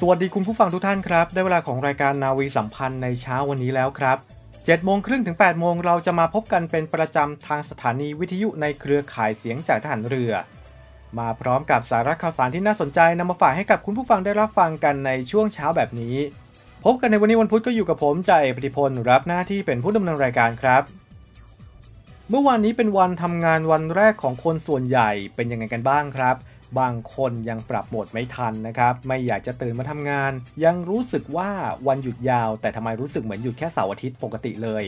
สวัสดีคุณผู้ฟังทุกท่านครับ ได้เวลาของรายการนาวีสัมพันธ์ในเช้าวันนี้แล้วครับ7โมงครึ่งถึง8โมงเราจะมาพบกันเป็นประจำทางสถานีวิทยุในเครือข่ายเสียงจากทหารเรือ มาพร้อมกับสาระข่าวสารที่น่าสนใจนำมาฝากให้กับคุณผู้ฟังได้รับฟังกันในช่วงเช้าแบบนี้ พบกันในวันนี้วันพุธก็อยู่กับผมใจายปฏิพลรับหน้าที่เป็นผู้ดำเนินรายการครับ เมื่อวานนี้เป็นวันทำงานวันแรกของคนส่วนใหญ่เป็นยังไงกันบ้างครับ บางคนยังปรับโหมดไม่ทันนะครับ ไม่อยากจะตื่นมาทำงาน ยังรู้สึกว่าวันหยุดยาว แต่ทำไมรู้สึกเหมือนหยุดแค่เสาร์อาทิตย์ปกติเลย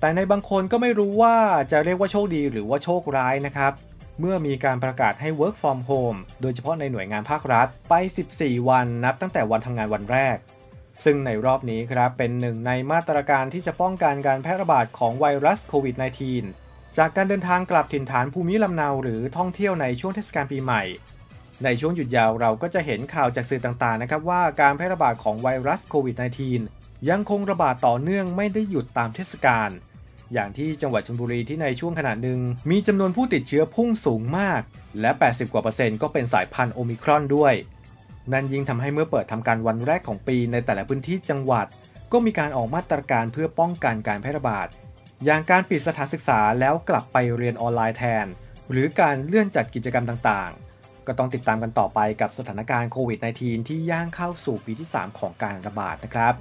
แต่ในบางคนก็ไม่รู้ว่าจะเรียกว่าโชคดีหรือว่าโชคร้ายนะครับ เมื่อมีการประกาศให้ work from home โดยเฉพาะในหน่วยงานภาครัฐไป 14 วันนับตั้งแต่วันทำงานวันแรกซึ่งในรอบนี้ครับเป็นหนึ่งในมาตรการที่จะป้องกันการแพร่ระบาดของไวรัสโควิด -19 จากการเดินทางกลับถิ่นฐานภูมิลำเนาหรือท่องเที่ยวในช่วงเทศกาลปีใหม่ ในช่วงหยุดยาวเราก็จะเห็นข่าวจากสื่อต่างๆนะครับว่าการแพร่ระบาดของไวรัสโควิด -19 ยังคงระบาดต่อเนื่องไม่ได้หยุดตามเทศกาลอย่างที่จังหวัดชลบุรีที่ในช่วงขณะหนึ่ง มีจำนวนผู้ติดเชื้อพุ่งสูงมาก และ 80 กว่าเปอร์เซ็นต์ก็เป็นสายพันธุ์โอมิครอนด้วย นั่นยิ่งทำให้เมื่อเปิดทำการวันแรกของปีในแต่ละพื้นที่จังหวัด ก็มีการออกมาตรการเพื่อป้องกันการแพร่ระบาด อย่างการปิดสถานศึกษาแล้วกลับไปเรียนออนไลน์แทน หรือการเลื่อนจัดกิจกรรมต่างๆ ก็ต้องติดตามกันต่อไปกับสถานการณ์โควิด -19 ที่ย่างเข้าสู่ปีที่ 3 ของการระบาดนะครับ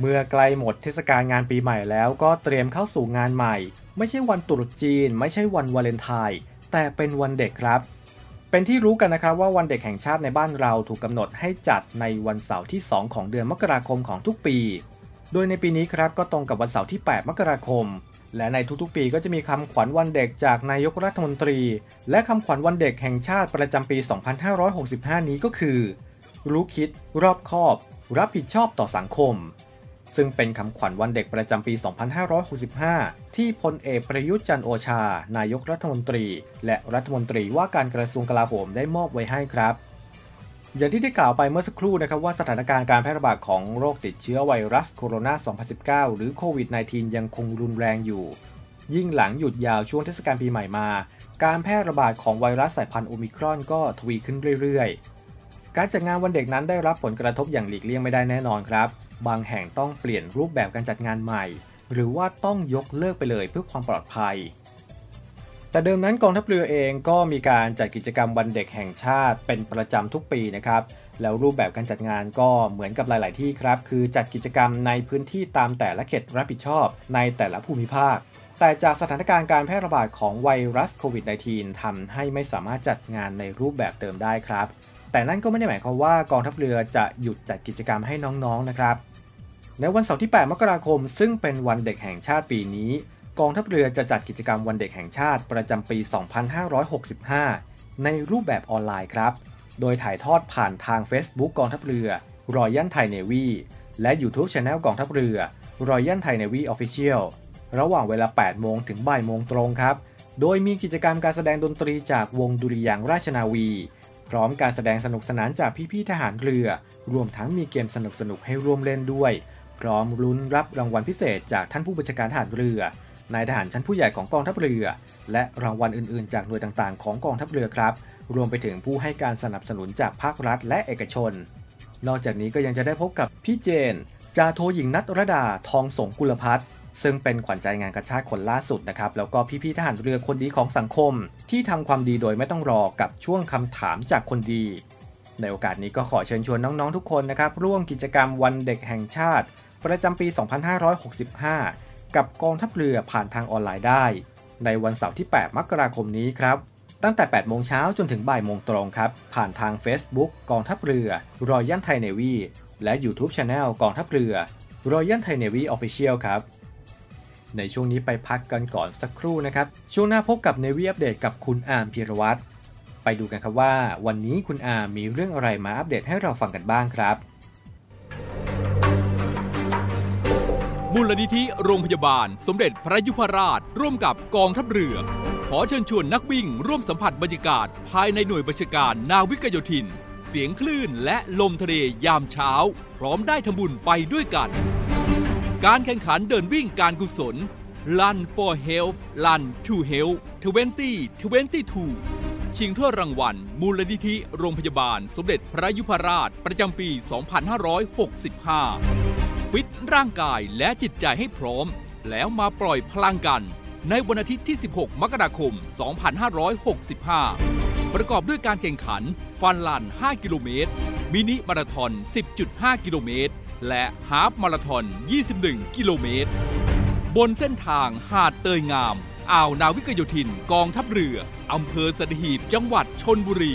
เมื่อใกล้หมดเทศกาลงานปีใหม่แล้วก็เตรียมเข้าสู่งานใหม่ ไม่ใช่วันตรุษจีน ไม่ใช่วันวาเลนไทน์แต่เป็นวันเด็กครับ เป็นที่รู้กันนะครับว่าวันเด็กแห่งชาติในบ้านเราถูกกำหนดให้จัดในวันเสาร์ที่ 2 ของเดือนมกราคมของทุกปี โดยในปีนี้ครับก็ตรงกับวันเสาร์ที่ 8 มกราคม และในทุกๆปีก็จะมีคำขวัญวันเด็กจากนายกรัฐมนตรี และคำขวัญวันเด็กแห่งชาติประจำปี 2565 นี้ก็คือ รู้คิด รอบคอบ รับผิดชอบต่อสังคม ซึ่งเป็นคำขวัญวันเด็กประจำปี 2565 ที่พลเอกประยุทธ์จันโอชา นายกรัฐมนตรี และรัฐมนตรีว่าการกระทรวงกลาโหมได้มอบไว้ให้ครับ อย่างที่ได้กล่าวไปเมื่อสักครู่นะครับว่าสถานการณ์การแพร่ระบาดของโรคติดเชื้อไวรัสโคโรนา 2019 หรือโควิด -19 ยังคงรุนแรงอยู่ ยิ่งหลังหยุดยาวช่วงเทศกาลปีใหม่มา การแพร่ระบาดของไวรัสสายพันธุ์โอมิครอนก็ทวีขึ้นเรื่อยๆ การจัดงานวันเด็กนั้นได้รับผลกระทบอย่างหลีกเลี่ยงไม่ได้แน่นอนครับ บางแห่งต้องเปลี่ยนรูปแบบการจัดงานใหม่ หรือว่าต้องยกเลิกไปเลยเพื่อความปลอดภัย แต่เดิมนั้นกองทัพเรือเองก็มีการจัดกิจกรรมวันเด็กแห่งชาติเป็นประจำทุกปีนะครับแล้วรูปแบบการจัดงานก็เหมือนกับหลาย ๆ ที่ครับ คือจัดกิจกรรมในพื้นที่ตามแต่ละเขตรับผิดชอบในแต่ละภูมิภาค แต่จากสถานการณ์การแพร่ระบาดของไวรัสโควิด -19 ทำให้ไม่สามารถจัดงานในรูปแบบเดิมได้ครับ แต่นั่นก็ไม่ได้หมายความว่ากองทัพเรือจะหยุดจัดกิจกรรมให้น้อง ๆ นะครับ ในวันเสาร์ที่ 8 มกราคม ซึ่งเป็นวันเด็กแห่งชาติปีนี้ กองทัพเรือจะจัดกิจกรรมวันเด็กแห่งชาติประจำปี 2565 ในรูปแบบออนไลน์ครับ โดยถ่ายทอดผ่านทาง Facebook กองทัพเรือ Royal Thai Navy และ YouTube Channel กองทัพเรือ Royal Thai Navy Official ระหว่างเวลา 8 โมงถึงบ่ายโมงตรงครับ โดยมีกิจกรรมการแสดงดนตรีจากวงดุริยางราชนาวี พร้อมการแสดงสนุกสนานจากพี่ๆทหารเรือ รวมทั้งมีเกมสนุกๆให้ร่วมเล่นด้วย พร้อมลุ้นรับรางวัลพิเศษจากท่านผู้บัญชาการทหารเรือ นายทหารชั้นผู้ใหญ่ของกองทัพเรือ และรางวัลอื่นๆ จากหน่วยต่างๆ ของกองทัพเรือครับ รวมไปถึงผู้ให้การสนับสนุนจากภาครัฐและเอกชน นอกจากนี้ก็ยังจะได้พบกับพี่เจนจาโทหญิงนัทรดาทองสงกุลพัฒน์ซึ่งเป็นขวัญใจงานกระชาติคนล่าสุดนะครับ แล้วก็พี่ๆทหารเรือคนดีของสังคม ที่ทำความดีโดยไม่ต้องรอกับช่วงคำถามจากคนดี ในโอกาสนี้ก็ขอเชิญชวนน้องๆทุกคนนะครับ ร่วมกิจกรรมวันเด็กแห่งชาติ ประจำปี 2565 กับกองทัพเรือผ่านทางออนไลน์ได้ ในวันเสาร์ที่ 8 มกราคมนี้ครับ ตั้งแต่ 8 โมงเช้าจนถึงบ่ายโมงตรงครับ ผ่านทาง Facebook กองทัพเรือ Royal Thai Navy และ YouTube Channel กองทัพเรือ Royal Thai Navy Official ครับ ในช่วงนี้ไปพักกันก่อนสักครู่นะครับ ช่วงหน้าพบกับ Navy Update กับคุณอาร์มพีรวัตรไปดูกันครับว่า วันนี้คุณอาร์มมีเรื่องอะไรมาอัปเดตให้เราฟังกันบ้างครับ มูลนิธิโรงพยาบาล สมเด็จพระยุพราช ร่วมกับกองทัพเรือ ขอเชิญชวนนักวิ่งร่วมสัมผัสบรรยากาศ ภายในหน่วยบัญชาการนาวิกโยธิน เสียงคลื่นและลมทะเลยามเช้า พร้อมได้ทำบุญไปด้วยกัน การแข่งขันเดินวิ่งการกุศล Run for Health Run to Health 2022 ชิงถ้วยรางวัล มูลนิธิโรงพยาบาล สมเด็จพระยุพราชประจำปี 2565 ฟิตร่างกายและจิตใจให้พร้อม แล้วมาปล่อยพลังกัน ในวันอาทิตย์ที่ 16 มกราคม 2565 ประกอบด้วยการแข่งขัน ฟันลัน 5 กิโลเมตร มินิมาราทอน 10.5 กิโลเมตร และฮาฟมาราทอน 21 กิโลเมตร บนเส้นทางหาดเตยงาม อ่าวนาวิกโยธิน กองทัพเรือ อำเภอสัตหีบ จังหวัดชนบุรี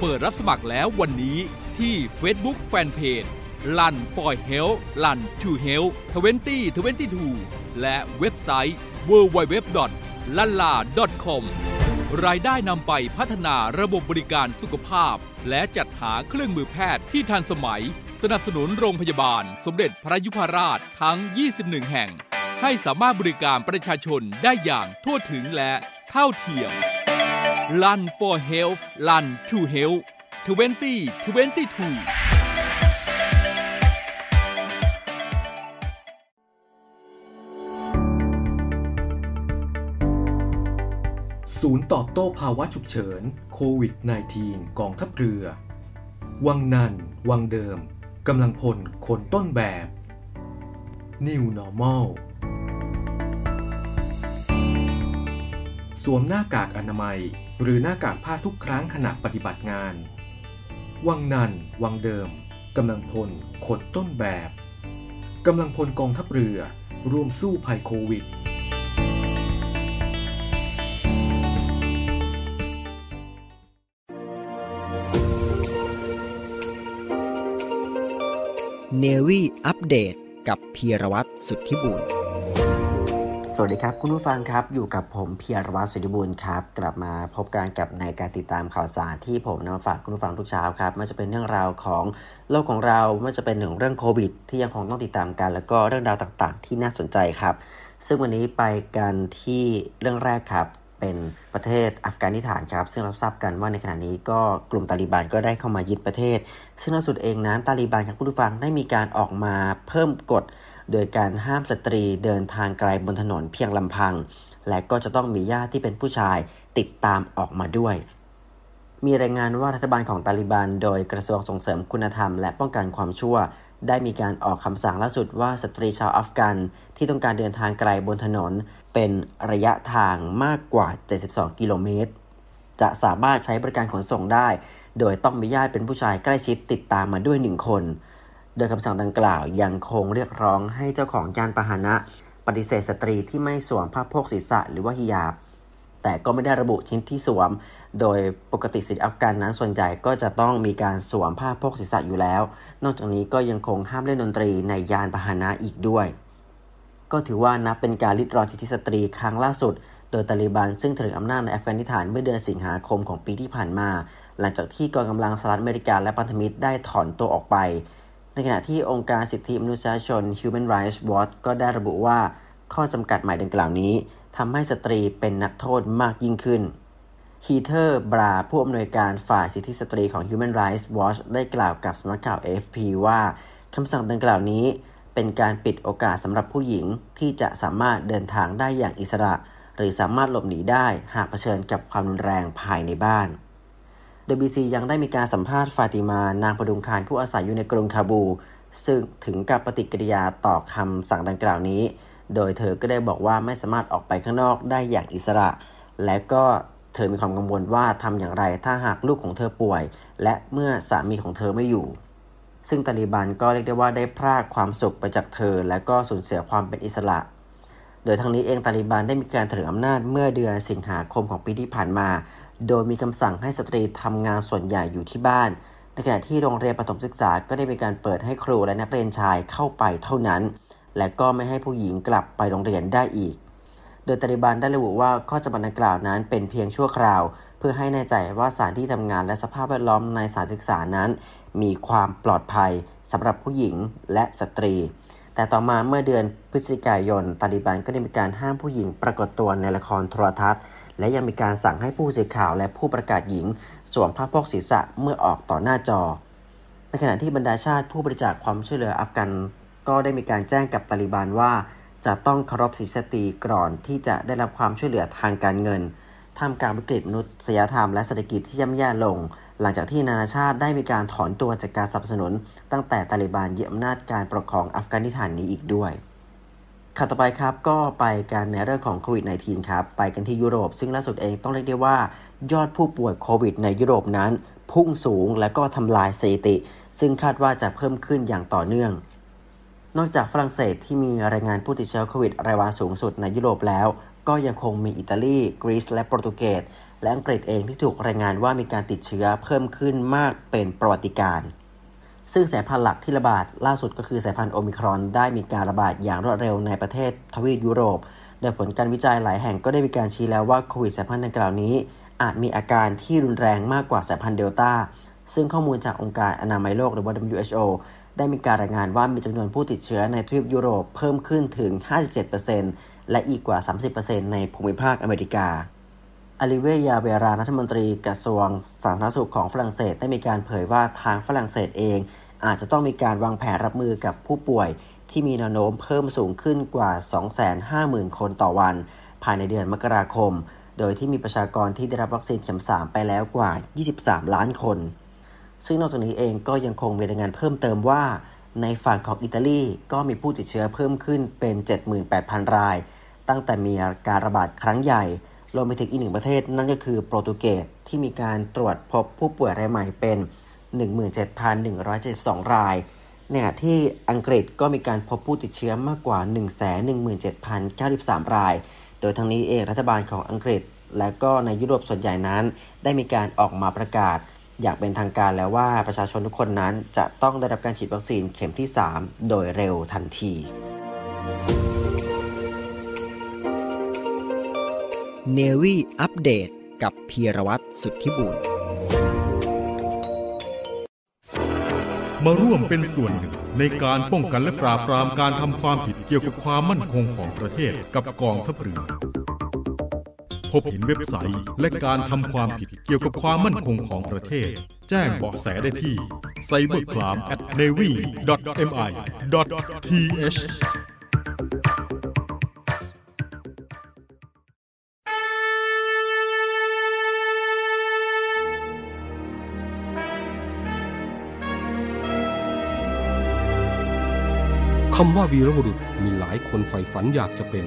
เปิดรับสมัครแล้ววันนี้ที่ Facebook Fanpage Run for Health Run to Health 2022และเว็บไซต์ www.lala.com รายได้นำไปพัฒนาระบบบริการสุขภาพ และจัดหาเครื่องมือแพทย์ที่ทันสมัย สนับสนุนโรงพยาบาล สมเด็จพระยุพราชทั้ง 21 แห่ง ให้สามารถบริการประชาชนได้อย่างทั่วถึงและเท่าเทียม Run for Health Run to Health 2022 ศูนย์ตอบโต้ภาวะฉุกเฉินโควิด -19 กองทัพเรือ วังนัน วังเดิม กำลังพลคนต้นแบบ New Normal สวมหน้ากากอนามัย หรือหน้ากากผ้าทุกครั้งขณะปฏิบัติงาน วังนัน วังเดิม กำลังพลคนต้นแบบ กำลังพลกองทัพเรือร่วมสู้ภัยโควิด นวี่อัปเดตกับพีรวัตรสุทธิบุญสวัสดีครับ คุณผู้ฟังครับ อยู่กับผมเพียรวัตรสุทธิบุญครับ กลับมาพบกันกับในการติดตามข่าวสารที่ผมนำมาฝากคุณผู้ฟังทุกเช้าครับไม่ว่าจะเป็นเรื่องราวของโลกของเราไม่ว่าจะเป็นหนึ่งเรื่องโควิด ที่ยังคงต้องติดตามกัน แล้วก็เรื่องราวต่างๆ ที่น่าสนใจครับ ซึ่งวันนี้ไปกันที่เรื่องแรกครับ เป็นประเทศอัฟกานิสถานครับซึ่งเราทราบกันว่าในขณะนี้ก็กลุ่มตาลิบันก็ได้เข้ามายึดประเทศ ซึ่งล่าสุดเองนั้นตาลิบันครับผู้ฟังได้มีการออกมาเพิ่มกฎ โดยการห้ามสตรีเดินทางไกลบนถนนเพียงลำพัง และก็จะต้องมีญาติที่เป็นผู้ชายติดตามออกมาด้วยมีรายงานว่ารัฐบาลของตาลิบัน โดยกระทรวงส่งเสริมคุณธรรมและป้องกันความชั่ว ได้มีการออกคำสั่งล่าสุดว่าสตรีชาวอัฟกันที่ต้องการเดินทางไกลบนถนน เป็นระยะทางมากกว่า 72 กิโลเมตร จะสามารถใช้บริการขนส่งได้ โดยต้องมีญาติเป็นผู้ชายใกล้ชิดติดตามมาด้วยหนึ่งคน โดยคำสั่งดังกล่าวยังคงเรียกร้องให้เจ้าของยานพาหนะ ปฏิเสธสตรีที่ไม่สวมผ้าโพกศีรษะหรือว่าฮิญาบแต่ก็ไม่ได้ระบุชิ้นที่สวม โดยปกติสตรีอัฟกันนั้นส่วนใหญ่ก็จะต้องมีการสวมผ้าโพกศีรษะอยู่แล้ว นอกจากนี้ก็ยังคงห้ามเล่นดนตรีในยานพาหนะอีกด้วย ก็ถือว่านับเป็นการริดรอนสิทธิสตรีครั้งล่าสุด โดยตาลิบันซึ่งถืออำนาจในอัฟกานิสถานเมื่อเดือนสิงหาคมของปีที่ผ่านมา หลังจากที่กองกำลังสหรัฐอเมริกาและพันธมิตรได้ถอนตัวออกไป ในขณะที่องค์การสิทธิมนุษยชน Human Rights Watch ก็ได้ระบุว่าข้อจำกัดใหม่ดังกล่าวนี้ทำให้สตรีเป็นนักโทษมากยิ่งขึ้น ฮีเทอร์ บาร์ผู้อำนวยการฝ่ายสิทธิสตรีของ Human Rights Watch ได้กล่าวกับสำนักข่าว AFP ว่าคำสั่งดังกล่าวนี้เป็นการปิดโอกาสสำหรับผู้หญิงที่จะสามารถเดินทางได้อย่างอิสระ หรือสามารถหลบหนีได้หากเผชิญกับความรุนแรงภายในบ้าน WBC ยังได้มีการสัมภาษณ์ฟาติมานางประดุงคารผู้อาศัยอยู่ในกรุงคาบู ซึ่งถึงกับปฏิกิริยาต่อคำสั่งดังกล่าวนี้ โดยเธอก็ได้บอกว่าไม่สามารถออกไปข้างนอกได้อย่างอิสระ และก็ เธอมีความกังวลว่าทำอย่างไรถ้าหากลูกของเธอป่วย และเมื่อสามีของเธอไม่อยู่ ซึ่งตาลีบันก็เรียกได้ว่าได้พรากความสุขไปจากเธอ และก็สูญเสียความเป็นอิสระ โดยทางนี้เองตาลีบันได้มีการถืออำนาจเมื่อเดือนสิงหาคมของปีที่ผ่านมา โดยมีคำสั่งให้สตรีทำงานส่วนใหญ่อยู่ที่บ้าน ในขณะที่โรงเรียนประถมศึกษาก็ได้มีการเปิดให้ครูและนักเรียนชายเข้าไปเท่านั้น และก็ไม่ให้ผู้หญิงกลับไปโรงเรียนได้อีก โดยตาลิบันได้ระบุว่าข้อจำกัดดังกล่าวนั้นเป็นเพียงชั่วคราว เพื่อให้แน่ใจว่าสถานที่ทำงานและสภาพแวดล้อมในสถานศึกษานั้น มีความปลอดภัยสำหรับผู้หญิงและสตรี แต่ต่อมาเมื่อเดือนพฤศจิกายน ตาลิบันก็ได้มีการห้ามผู้หญิงปรากฏตัวในละครโทรทัศน์ และยังมีการสั่งให้ผู้สื่อข่าวและผู้ประกาศหญิงสวมผ้าโพกศีรษะเมื่อออกต่อหน้าจอ ในขณะที่บรรดาชาติผู้บริจาคความช่วยเหลืออัฟกันก็ได้มีการแจ้งกับตาลิบันว่า จะต้องเคารพสิทธิสตรีก่อนที่จะได้รับความช่วยเหลือทางการเงินท่ามกลางวิกฤตมนุษยธรรมและเศรษฐกิจที่ย่ำแย่ลง หลังจากที่นานาชาติได้มีการถอนตัวจากการสนับสนุน ตั้งแต่ตาลิบันยึดอำนาจการปกครองอัฟกานิสถานนี้อีกด้วยข่าวต่อไปครับก็ไปกันในเรื่องของโควิด -19 ครับ ไปกันที่ยุโรป ซึ่งล่าสุดเองต้องเรียกได้ว่า ยอดผู้ป่วยโควิดในยุโรปนั้น พุ่งสูงและก็ทำลายสถิติ ซึ่งคาดว่าจะเพิ่มขึ้นอย่างต่อเนื่อง นอกจากฝรั่งเศสที่มีรายงานผู้ติดเชื้อโควิดรายวันสูงสุดในยุโรปแล้ว ก็ยังคงมีอิตาลีกรีซและโปรตุเกสและอังกฤษเองที่ถูกรายงานว่ามีการติดเชื้อเพิ่มขึ้นมากเป็นประวัติการณ์ซึ่งสายพันธุ์หลักที่ระบาดล่าสุดก็คือสายพันธุ์โอมิครอนได้มีการระบาดอย่างรวดเร็วในประเทศทวีปยุโรป โดยผลการวิจัยหลายแห่งก็ได้มีการชี้แล้วว่าโควิดสายพันธุ์ดังกล่าวนี้ อาจมีอาการที่รุนแรงมากกว่าสายพันธุ์เดลต้า ซึ่งข้อมูลจากองค์การอนามัยโลกหรือว่า WHO ได้มีการรายงานว่ามีจำนวนผู้ติดเชื้อในทวีปยุโรปเพิ่มขึ้นถึง 57%และอีกกว่า 30%ในภูมิภาคอเมริกาอลิเวีย เวรา รัฐมนตรีกระทรวงสาธารณสุขของฝรั่งเศสได้มีการเผยว่าทางฝรั่งเศสเอง อาจจะต้องมีการวางแผนรับมือกับผู้ป่วย ที่มีแนวโน้มเพิ่มสูงขึ้นกว่า 250,000 คนต่อวัน ภายในเดือนมกราคม โดยที่มีประชากรที่ได้รับวัคซีนเข็ม 3 ไปแล้วกว่า 23 ล้านคน ซึ่งนอกจากนี้เองก็ยังคงมีรายงานเพิ่มเติมว่า ในฝั่งของอิตาลีก็มีผู้ติดเชื้อเพิ่มขึ้นเป็น 78,000 ราย ตั้งแต่มีการระบาดครั้งใหญ่ รวมไปถึงอีกหนึ่งประเทศนั่นก็คือโปรตุเกสที่มีการตรวจพบผู้ป่วยรายใหม่เป็น 17,172 รายในขณะที่อังกฤษก็มีการพบผู้ติดเชื้อมากกว่า 117,093 ราย โดยทั้งนี้เองรัฐบาลของอังกฤษ และก็ในยุโรปส่วนใหญ่นั้น ได้มีการออกมาประกาศ อย่างเป็นทางการแล้วว่าประชาชนทุกคนนั้นจะต้องได้รับการฉีดวัคซีนเข็มที่ 3 โดยเร็วทันทีเนวี่อัปเดตกับพีรวัตรสุทธิบุญมาร่วมเป็นส่วนหนึ่งในการป้องกันและปราบปรามการทำความผิดเกี่ยวกับความมั่นคงของประเทศกับกองทัพเรือ พบเห็นเว็บไซต์และการทำความผิดเกี่ยวกับความมั่นคงของประเทศ แจ้งเบาะแสได้ที่ cybercrime@navy.mi.th คำว่าวีรบุรุษมีหลายคนใฝ่ฝันอยากจะเป็น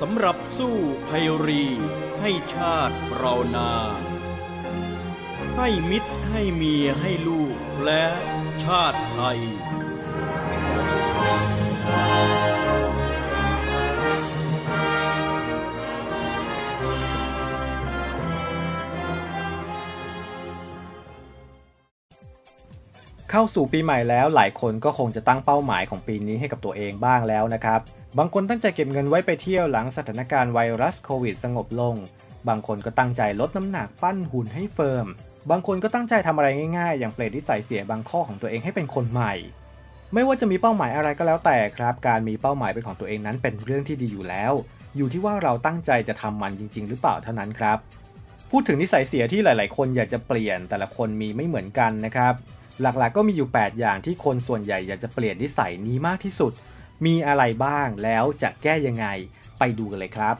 สำหรับสู้ภัยรีให้ชาติเรานา ให้มิตรให้เมียให้ลูกและชาติไทย เข้าสู่ปีใหม่แล้วหลายคนก็คงจะตั้งเป้าหมายของปีนี้ให้กับตัวเองบ้างแล้วนะครับ บางคนตั้งใจเก็บเงินไว้ไปเที่ยวหลังสถานการณ์ไวรัสโควิดสงบลง บางคนก็ตั้งใจลดน้ำหนักปั้นหุ่นให้เฟิร์ม บางคนก็ตั้งใจทำอะไรง่ายๆ อย่างเปลี่ยนที่ใส่เสียบางข้อของตัวเองให้เป็นคนใหม่ ไม่ว่าจะมีเป้าหมายอะไรก็แล้วแต่ครับ การมีเป้าหมายเป็นของตัวเองนั้นเป็นเรื่องที่ดีอยู่แล้ว อยู่ที่ว่าเราตั้งใจจะทำมันจริง ๆ หรือเปล่าเท่านั้นครับ พูดถึงนิสัยเสียที่หลาย ๆ คนอยากจะเปลี่ยนแต่ละคนมีไม่เหมือนกันนะครับ หลักๆก็มีอยู่ 8 อย่างที่คนส่วนใหญ่อยากจะเปลี่ยนนิสัยนี้มากที่สุด มีอะไรบ้างแล้วจะแก้ยังไงไปดูกันเลยครับ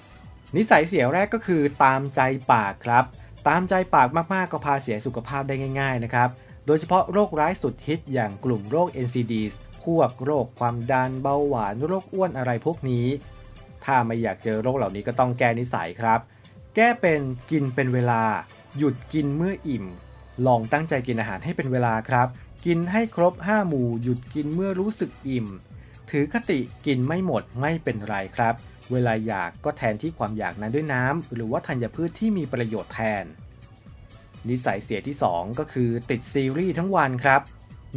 นิสัยเสียแรกก็คือตามใจปากครับ ตามใจปากมากๆก็พาเสียสุขภาพได้ง่าย ๆนะครับ โดยเฉพาะโรคร้ายสุดฮิตอย่างกลุ่มโรค NCDs พวกโรคความดันเบาหวานโรคอ้วนอะไรพวกนี้ ถ้าไม่อยากเจอโรคเหล่านี้ก็ต้องแก้นิสัยครับ แก้เป็นกินเป็นเวลา หยุดกินเมื่ออิ่ม ลองตั้งใจกินอาหารให้เป็นเวลาครับ กินให้ครบ 5 หมู่หยุดกินเมื่อรู้สึกอิ่ม ถือคติกินไม่หมดไม่เป็นไรครับ เวลาอยากก็แทนที่ความอยากนั้นด้วยน้ำหรือว่าธัญพืชที่มีประโยชน์แทน นิสัยเสียที่ 2 ก็คือติดซีรีส์ทั้งวันครับ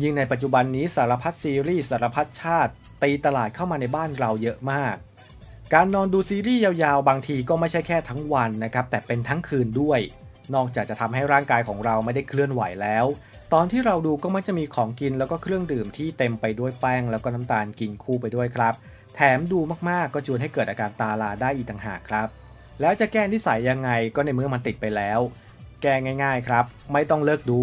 ยิ่งในปัจจุบันนี้สารพัดซีรีส์สารพัดชาติ ตีตลาดเข้ามาในบ้านเราเยอะมาก การนอนดูซีรีส์ยาวๆ บางทีก็ไม่ใช่แค่ทั้งวันนะครับ แต่เป็นทั้งคืนด้วย นอกจากจะทำให้ร่างกายของเราไม่ได้เคลื่อนไหวแล้ว ตอนที่เราดูก็มักจะมีของกินแล้วก็เครื่องดื่มที่เต็มไปด้วยแป้งแล้วก็น้ำตาลกินคู่ไปด้วยครับ แถมดูมากๆก็ชวนให้เกิดอาการตาลาได้อีกต่างหากครับ แล้วจะแก้นิสัยยังไงก็ในเมื่อมันติดไปแล้ว แก้ง่าย ๆครับ ไม่ต้องเลิกดู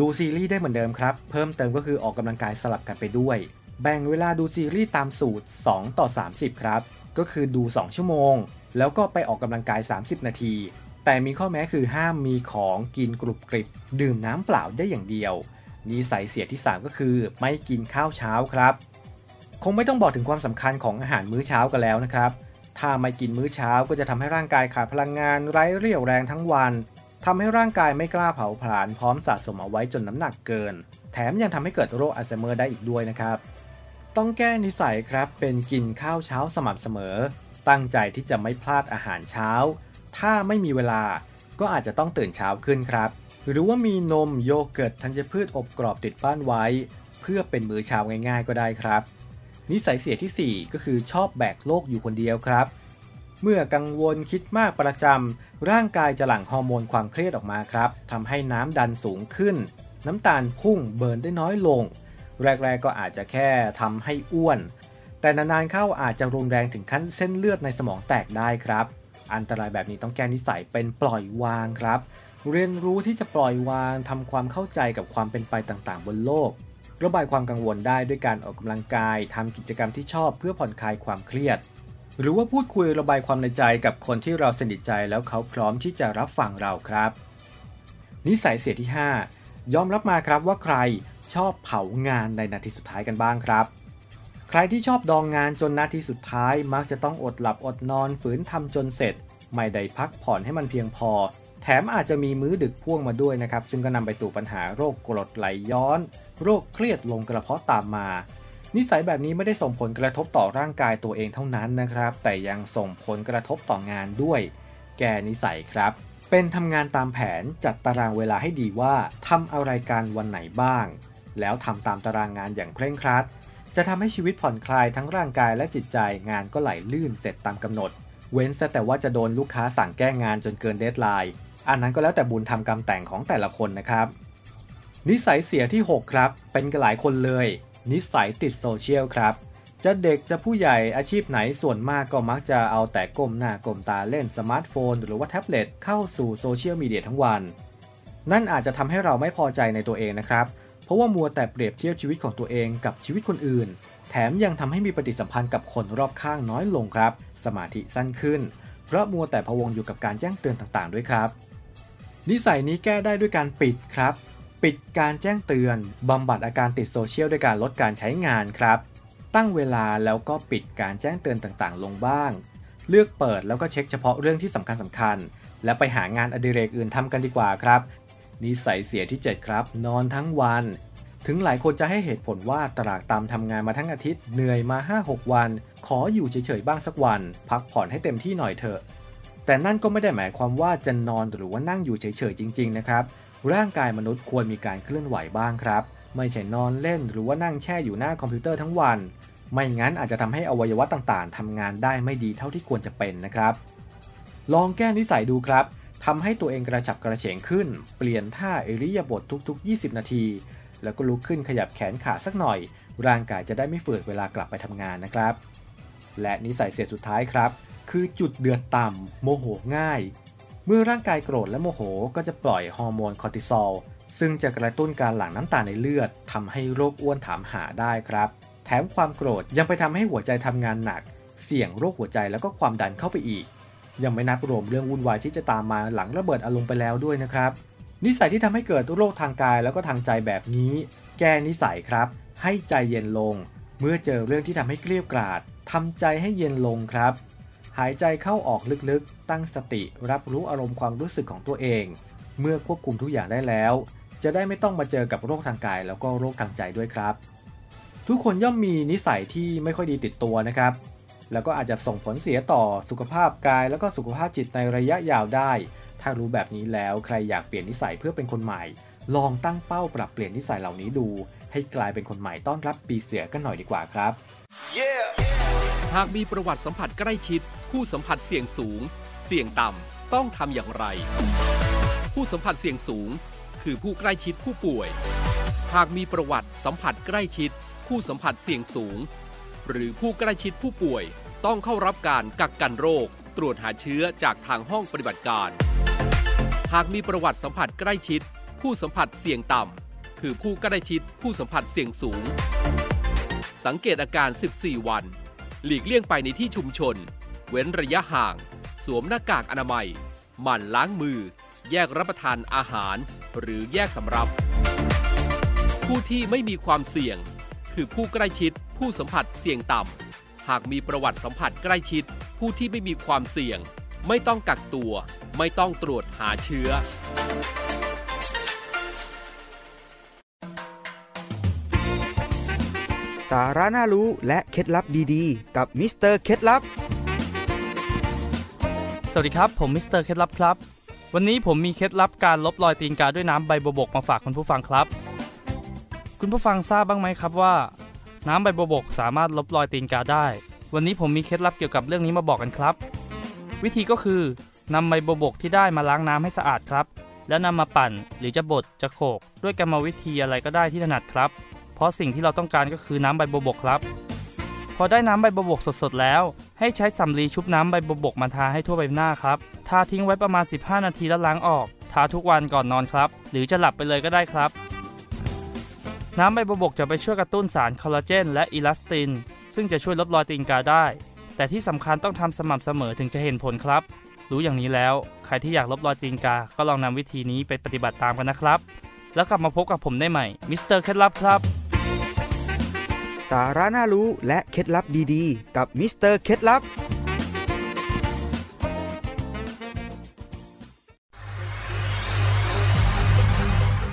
ดูซีรีส์ได้เหมือนเดิมครับ เพิ่มเติมก็คือออกกำลังกายสลับกันไปด้วย แบ่งเวลาดูซีรีส์ตามสูตร 2 ต่อ 30 ครับ ก็คือดู 2 ชั่วโมง แล้วก็ไปออกกำลังกาย 30 นาที แต่มีข้อแม้คือห้ามมีของกินกรุบกริบ ดื่มน้ำเปล่าได้อย่างเดียวนิสัยเสียที่ 3 ก็คือ ไม่กินข้าวเช้าครับ คงไม่ต้องบอกถึงความสำคัญของอาหารมื้อเช้ากันแล้วนะครับ ถ้าไม่กินมื้อเช้าก็จะทำให้ร่างกายขาดพลังงานไร้เรี่ยวแรงทั้งวันทำให้ร่างกายไม่กล้าเผาผลาญพร้อมสะสมเอาไว้จนน้ำหนักเกิน แถมยังทำให้เกิดโรคอัลไซเมอร์ได้อีกด้วยนะครับ ต้องแก้นิสัยครับเป็นกินข้าวเช้าสม่ำเสมอ ตั้งใจที่จะไม่พลาดอาหารเช้า ถ้าไม่มีเวลาก็อาจจะต้องตื่นเช้าขึ้นครับ หรือว่ามีนมโยเกิร์ตธัญพืชอบกรอบติดบ้านไว้ เพื่อเป็นมื้อเช้าง่ายๆก็ได้ครับ นิสัยเสียที่ 4 ก็คือชอบแบกโลกอยู่คนเดียวครับ เมื่อกังวลคิดมากประจำร่างกายจะหลั่งฮอร์โมนความเครียดออกมาครับทำให้น้ำดันสูงขึ้น น้ำตาลพุ่งเบิร์นได้น้อยลง แรกๆก็อาจจะแค่ทำให้อ้วน แต่นานๆเข้าอาจจะรุนแรงถึงขั้นเส้นเลือดในสมองแตกได้ครับ อันตรายแบบนี้ต้องแก้นิสัยเป็นปล่อยวางครับ เรียนรู้ที่จะปล่อยวางทำความเข้าใจกับความเป็นไปต่างๆ บนโลก ระบายความกังวลได้ด้วยการออกกำลังกายทำกิจกรรมที่ชอบเพื่อผ่อนคลายความเครียด หรือว่าพูดคุยระบายความในใจกับคนที่เราสนิทใจแล้วเขาพร้อมที่จะรับฟังเราครับ นิสัยเสียที่ 5 ยอมรับมาครับว่าใครชอบเผางานในนาทีสุดท้ายกันบ้างครับ ใครที่ชอบดองงานจนนาทีสุดท้าย มักจะต้องอดหลับอดนอนฝืนทำจนเสร็จ ไม่ได้พักผ่อนให้มันเพียงพอ แถมอาจจะมีมื้อดึกพ่วงมาด้วยนะครับ ซึ่งก็นำไปสู่ปัญหาโรคกรดไหลย้อน โรคเครียดลงกระเพาะตามมา นิสัยแบบนี้ไม่ได้ส่งผลกระทบต่อร่างกายตัวเองเท่านั้นนะครับ แต่ยังส่งผลกระทบต่องานด้วย แก้นิสัยครับ เป็นทำงานตามแผนจัดตารางเวลาให้ดีว่าทำอะไรการวันไหนบ้าง แล้วทำตามตารางงานอย่างเคร่งครัด จะทำให้ชีวิตผ่อนคลายทั้งร่างกายและจิตใจงานก็ไหลลื่นเสร็จตามกำหนด เว้นแต่ว่าจะโดนลูกค้าสั่งแก้งานจนเกิน deadline อันนั้นก็แล้วแต่บุญทำกรรมแต่งของแต่ละคนนะครับ นิสัยเสียที่ 6 ครับ เป็นกันหลายคนเลย นิสัยติดโซเชียลครับ จะเด็กจะผู้ใหญ่อาชีพไหนส่วนมากก็มักจะเอาแต่ก้มหน้าก้มตาเล่นสมาร์ทโฟน หรือว่าแท็บเล็ตเข้าสู่โซเชียลมีเดียทั้งวัน นั่นอาจจะทำให้เราไม่พอใจในตัวเองนะครับ เพราะว่ามัวแต่เปรียบเทียบชีวิตของตัวเองกับชีวิตคนอื่น แถมยังทำให้มีปฏิสัมพันธ์กับคนรอบข้างน้อยลงครับ สมาธิสั้นขึ้น เพราะมัวแต่พะวงอยู่กับการแจ้งเตือนต่างๆ ด้วยครับ นิสัยนี้แก้ได้ด้วยการปิดครับ ปิดการแจ้งเตือนบำบัดอาการติดโซเชียลด้วยการลดการใช้งานครับ ตั้งเวลาแล้วก็ปิดการแจ้งเตือนต่างๆ ลงบ้าง เลือกเปิดแล้วก็เช็คเฉพาะเรื่องที่สำคัญสำคัญและไปหางานอดิเรกอื่นทำกันดีกว่าครับ นิสัยเสียที่ 7 ครับ นอนทั้งวัน ถึงหลายคนจะให้เหตุผลว่าตรากตามทำงานมาทั้งอาทิตย์เหนื่อยมา 5-6 วัน ขออยู่เฉยๆบ้างสักวัน พักผ่อนให้เต็มที่หน่อยเถอะ แต่นั่นก็ไม่ได้หมายความว่าจะนอนหรือว่านั่งอยู่เฉยๆจริง ๆ นะครับ ร่างกายมนุษย์ควรมีการเคลื่อนไหวบ้างครับ ไม่ใช่นอนเล่นหรือว่านั่งแช่อยู่หน้าคอมพิวเตอร์ทั้งวัน ไม่งั้นอาจจะทำให้อวัยวะต่างๆทำงานได้ไม่ดีเท่าที่ควรจะเป็นนะครับลองแก้นิสัยดูครับ ทำให้ตัวเองกระฉับกระเฉงขึ้น เปลี่ยนท่าอิริยาบถทุก ๆ 20 นาที แล้วก็ลุกขึ้นขยับแขนขาสักหน่อย ร่างกายจะได้ไม่ฝืดเวลากลับไปทำงานนะครับ และนิสัยเสียสุดท้ายครับ คือจุดเดือดต่ำโมโหง่าย เมื่อร่างกายโกรธและโมโหก็จะปล่อยฮอร์โมนคอร์ติซอลซึ่งจะกระตุ้นการหลั่งน้ำตาในเลือดทำให้โรคอ้วนถามหาได้ครับ แถมความโกรธยังไปทำให้หัวใจทำงานหนัก เสี่ยงโรคหัวใจแล้วก็ความดันเข้าไปอีก ยังไม่นับรวมเรื่องวุ่นวายที่จะตามมาหลังระเบิดอารมณ์ไปแล้วด้วยนะครับ นิสัยที่ทำให้เกิดโรคทางกายแล้วก็ทางใจแบบนี้ แก้นิสัยครับ ให้ใจเย็นลง เมื่อเจอเรื่องที่ทำให้เกลียวกราดทำใจให้เย็นลงครับ หายใจเข้าออกลึกๆ ตั้งสติ รับรู้อารมณ์ความรู้สึกของตัวเอง เมื่อควบคุมทุกอย่างได้แล้ว จะได้ไม่ต้องมาเจอกับโรคทางกายแล้วก็โรคทางใจด้วยครับ ทุกคนย่อมมีนิสัยที่ไม่ค่อยดีติดตัวนะครับ แล้วก็อาจจะส่งผลเสียต่อสุขภาพกาย แล้วก็สุขภาพจิตในระยะยาวได้ ถ้ารู้แบบนี้แล้วใครอยากเปลี่ยนนิสัยเพื่อเป็นคนใหม่ ลองตั้งเป้าปรับเปลี่ยนนิสัยเหล่านี้ดู ให้กลายเป็นคนใหม่ต้อนรับปีเสือกันหน่อยดีกว่าครับหากมีประวัติสัมผัสใกล้ชิด ผู้สัมผัสเสี่ยงสูง เสี่ยงต่ำต้องทำอย่างไร ผู้สัมผัสเสี่ยงสูง คือผู้ใกล้ชิดผู้ป่วย หากมีประวัติสัมผัสใกล้ชิด ผู้สัมผัสเสี่ยงสูง หรือผู้ใกล้ชิดผู้ป่วย ต้องเข้ารับการกักกันโรค ตรวจหาเชื้อจากทางห้องปฏิบัติการ หากมีประวัติสัมผัสใกล้ชิด ผู้สัมผัสเสี่ยงต่ำ คือผู้ใกล้ชิดผู้สัมผัสเสี่ยงสูง สังเกตอาการ 14 วัน หลีกเลี่ยงไปในที่ชุมชน เว้นระยะห่าง สวมหน้ากากอนามัย หมั่นล้างมือ แยกรับประทานอาหาร หรือแยกสำรับ ผู้ที่ไม่มีความเสี่ยง คือผู้ใกล้ชิด ผู้สัมผัสเสี่ยงต่ำ หากมีประวัติสัมผัสใกล้ชิด ผู้ที่ไม่มีความเสี่ยง ไม่ต้องกักตัว ไม่ต้องตรวจหาเชื้อ สาระน่ารู้และเคล็ดลับดีๆ กับมิสเตอร์เคล็ดลับ สวัสดีครับ ผมมิสเตอร์เคล็ดลับครับ วันนี้ผมมีเคล็ดลับการลบรอยตีนกาด้วยน้ำใบบัวบกมาฝากคุณผู้ฟังครับ คุณผู้ฟังทราบบ้างไหมครับว่า น้ำใบบัวบกสามารถลบรอยตีนกาได้ วันนี้ผมมีเคล็ดลับเกี่ยวกับเรื่องนี้มาบอกกันครับ วิธีก็คือนำใบบัวบกที่ได้มาล้างน้ำให้สะอาดครับ แล้วนำมาปั่นหรือจะบดจะโขก ด้วยกรรมวิธีอะไรก็ได้ที่ถนัดครับ เพราะสิ่งที่เราต้องการก็คือน้ำใบบัวบกครับ พอได้น้ำใบบัวบกสดๆแล้ว ให้ใช้สำลีชุบน้ำใบบัวบกมาทาให้ทั่วใบหน้าครับทาทิ้งไว้ประมาณ 15 นาทีแล้วล้างออกทาทุกวันก่อนนอนครับ หรือจะหลับไปเลยก็ได้ครับ น้ำใบบัวบกจะไปช่วยกระตุ้นสารคอลลาเจนและอิลาสติน ซึ่งจะช่วยลดรอยตีนกาได้ แต่ที่สำคัญต้องทำสม่ำเสมอถึงจะเห็นผลครับ รู้อย่างนี้แล้ว ใครที่อยากลบรอยตีนกา ก็ลองนำวิธีนี้ไปปฏิบัติตามกันนะครับ แล้วกลับมาพบกับผมได้ใหม่มิสเตอร์เคล็ดลับครับ สาระน่ารู้และเคล็ดลับดีๆ กับมิสเตอร์เคล็ดลับ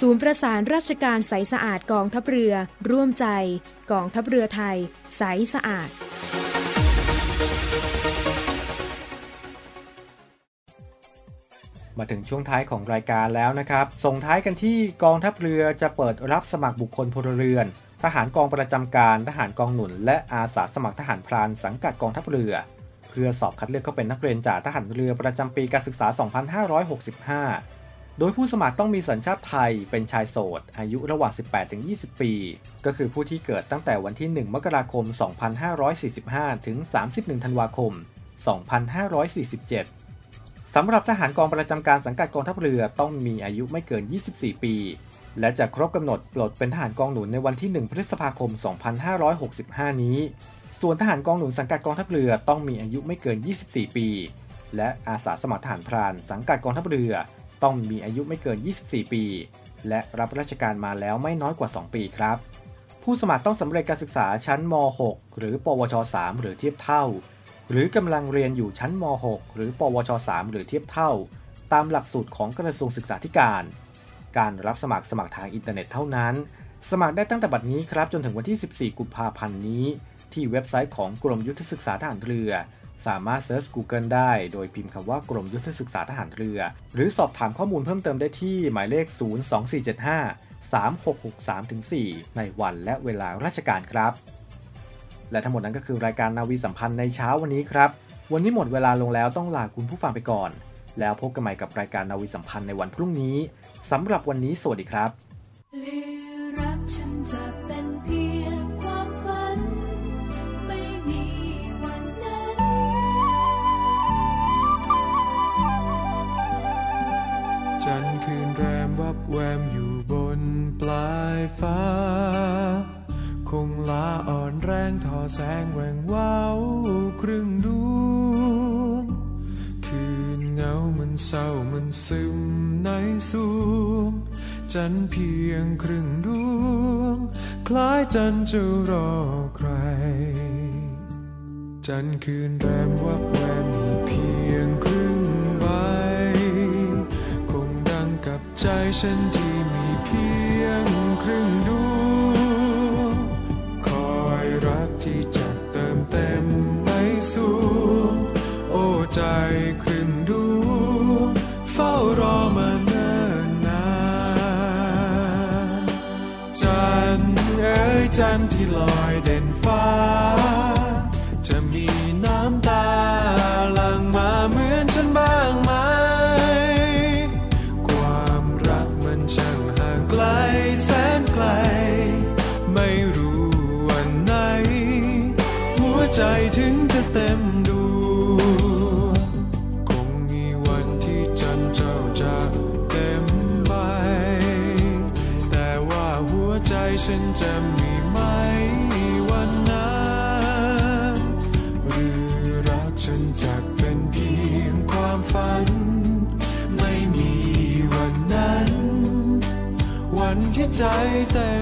ศูนย์ประสานราชการใสสะอาดกองทัพเรือ ร่วมใจ กองทัพเรือไทย ใสสะอาด มาถึงช่วงท้ายของรายการแล้วนะครับ ส่งท้ายกันที่กองทัพเรือจะเปิดรับสมัครบุคคลพลเรือน ทหารกองประจำการ ทหารกองหนุน และอาสาสมัครทหารพรานสังกัดกองทัพเรือ เพื่อสอบคัดเลือกเข้าเป็นนักเรียนจากทหารเรือประจำปีการศึกษา 2565 โดยผู้สมัครต้องมีสัญชาติไทยเป็นชายโสด อายุระหว่าง 18-20 ปี ก็คือผู้ที่เกิดตั้งแต่วันที่ 1 มกราคม 2545 ถึง 31 ธันวาคม 2547 สำหรับทหารกองประจำการสังกัดกองทัพเรือต้องมีอายุไม่เกิน 24 ปี และจะครบกำหนดปลดเป็นทหารกองหนุนในวันที่ 1 พฤษภาคม 2565 นี้ ส่วนทหารกองหนุนสังกัดกองทัพเรือต้องมีอายุไม่เกิน 24 ปี และอาสาสมัครทหารพรานสังกัดกองทัพเรือ ต้องมีอายุไม่เกิน 24 ปี และรับราชการมาแล้วไม่น้อยกว่า 2 ปีครับ ผู้สมัครต้องสำเร็จการศึกษาชั้นม .6 หรือ ปวช 3 หรือเทียบเท่า หรือกำลังเรียนอยู่ชั้นม .6 หรือ ปวช 3 หรือเทียบเท่า ตามหลักสูตรของกระทรวงศึกษาธิการ การรับสมัครสมัครทางอินเทอร์เน็ตเท่านั้น สมัครได้ตั้งแต่บัดนี้ครับจนถึงวันที่ 14 กุมภาพันธ์นี้ ที่เว็บไซต์ของกรมยุทธศึกษาทหารเรือ สามารถ search Google ได้ โดยพิมพ์คำว่ากรมยุทธศึกษาทหารเรือ หรือสอบถามข้อมูลเพิ่มเติมได้ที่หมายเลข 02475 3663-4 ในวันและเวลาราชการครับ และทั้งหมดนั้นก็คือรายการนาวีสัมพันธ์ในเช้าวันนี้ครับ วันนี้หมดเวลาลงแล้วต้องลาคุณผู้ฟังไปก่อน แล้วพบกันใหม่กับรายการนาวีสัมพันธ์ในวันพรุ่งนี้สำหรับวันนี้สวัสดีครับ แวมอยู่บนปลายฟ้า คงลาอ่อนแรงทอแสงแหวงว้าวครึ่งดวงคืนเงามันเศร้ามันซึมในสวงจันเพียงครึ่งดวง คล้ายจันจะรอใคร จันคืนแรมวับแวมมีเพียงครึ่ง ใจฉันที่มีเพียงครึ่งดวงคอยรักที่จะเติมเต็มในสูงโอ้ใจครึ่งดวงเฝ้ารอมาเนิ่นนานจันเอ๋ยจันที่ลอย ฉันจะมีไหมวันนั้นหรือรักฉันจะเป็นเพียงความฝัน ไม่มีวันนั้น วันที่ใจเต็ม